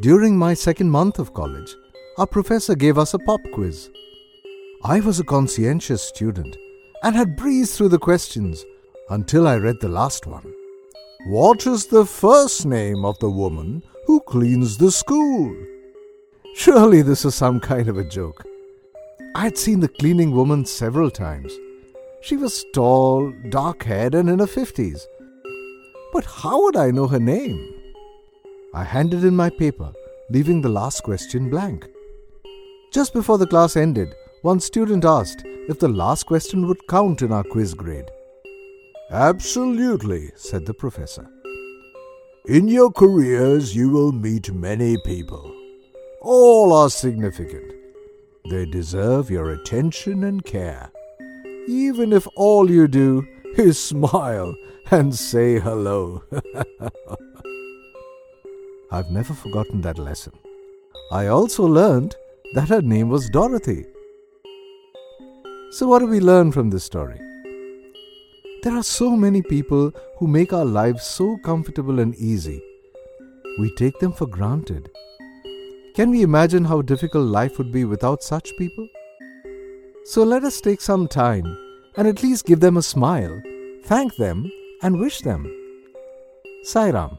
During my second month of college, our professor gave us a pop quiz. I was a conscientious student and had breezed through the questions until I read the last one. What is the first name of the woman who cleans the school? Surely this is some kind of a joke. I had seen the cleaning woman several times. She was tall, dark haired, and in her fifties. But how would I know her name? I handed in my paper, leaving the last question blank. Just before the class ended, one student asked if the last question would count in our quiz grade. Absolutely, said the professor. In your careers, you will meet many people. All are significant. They deserve your attention and care, even if all you do is smile and say hello. I've never forgotten that lesson. I also learned that her name was Dorothy. So, what do we learn from this story? There are so many people who make our lives so comfortable and easy. We take them for granted. Can we imagine how difficult life would be without such people? So let us take some time and at least give them a smile, thank them, and wish them. Sai Ram.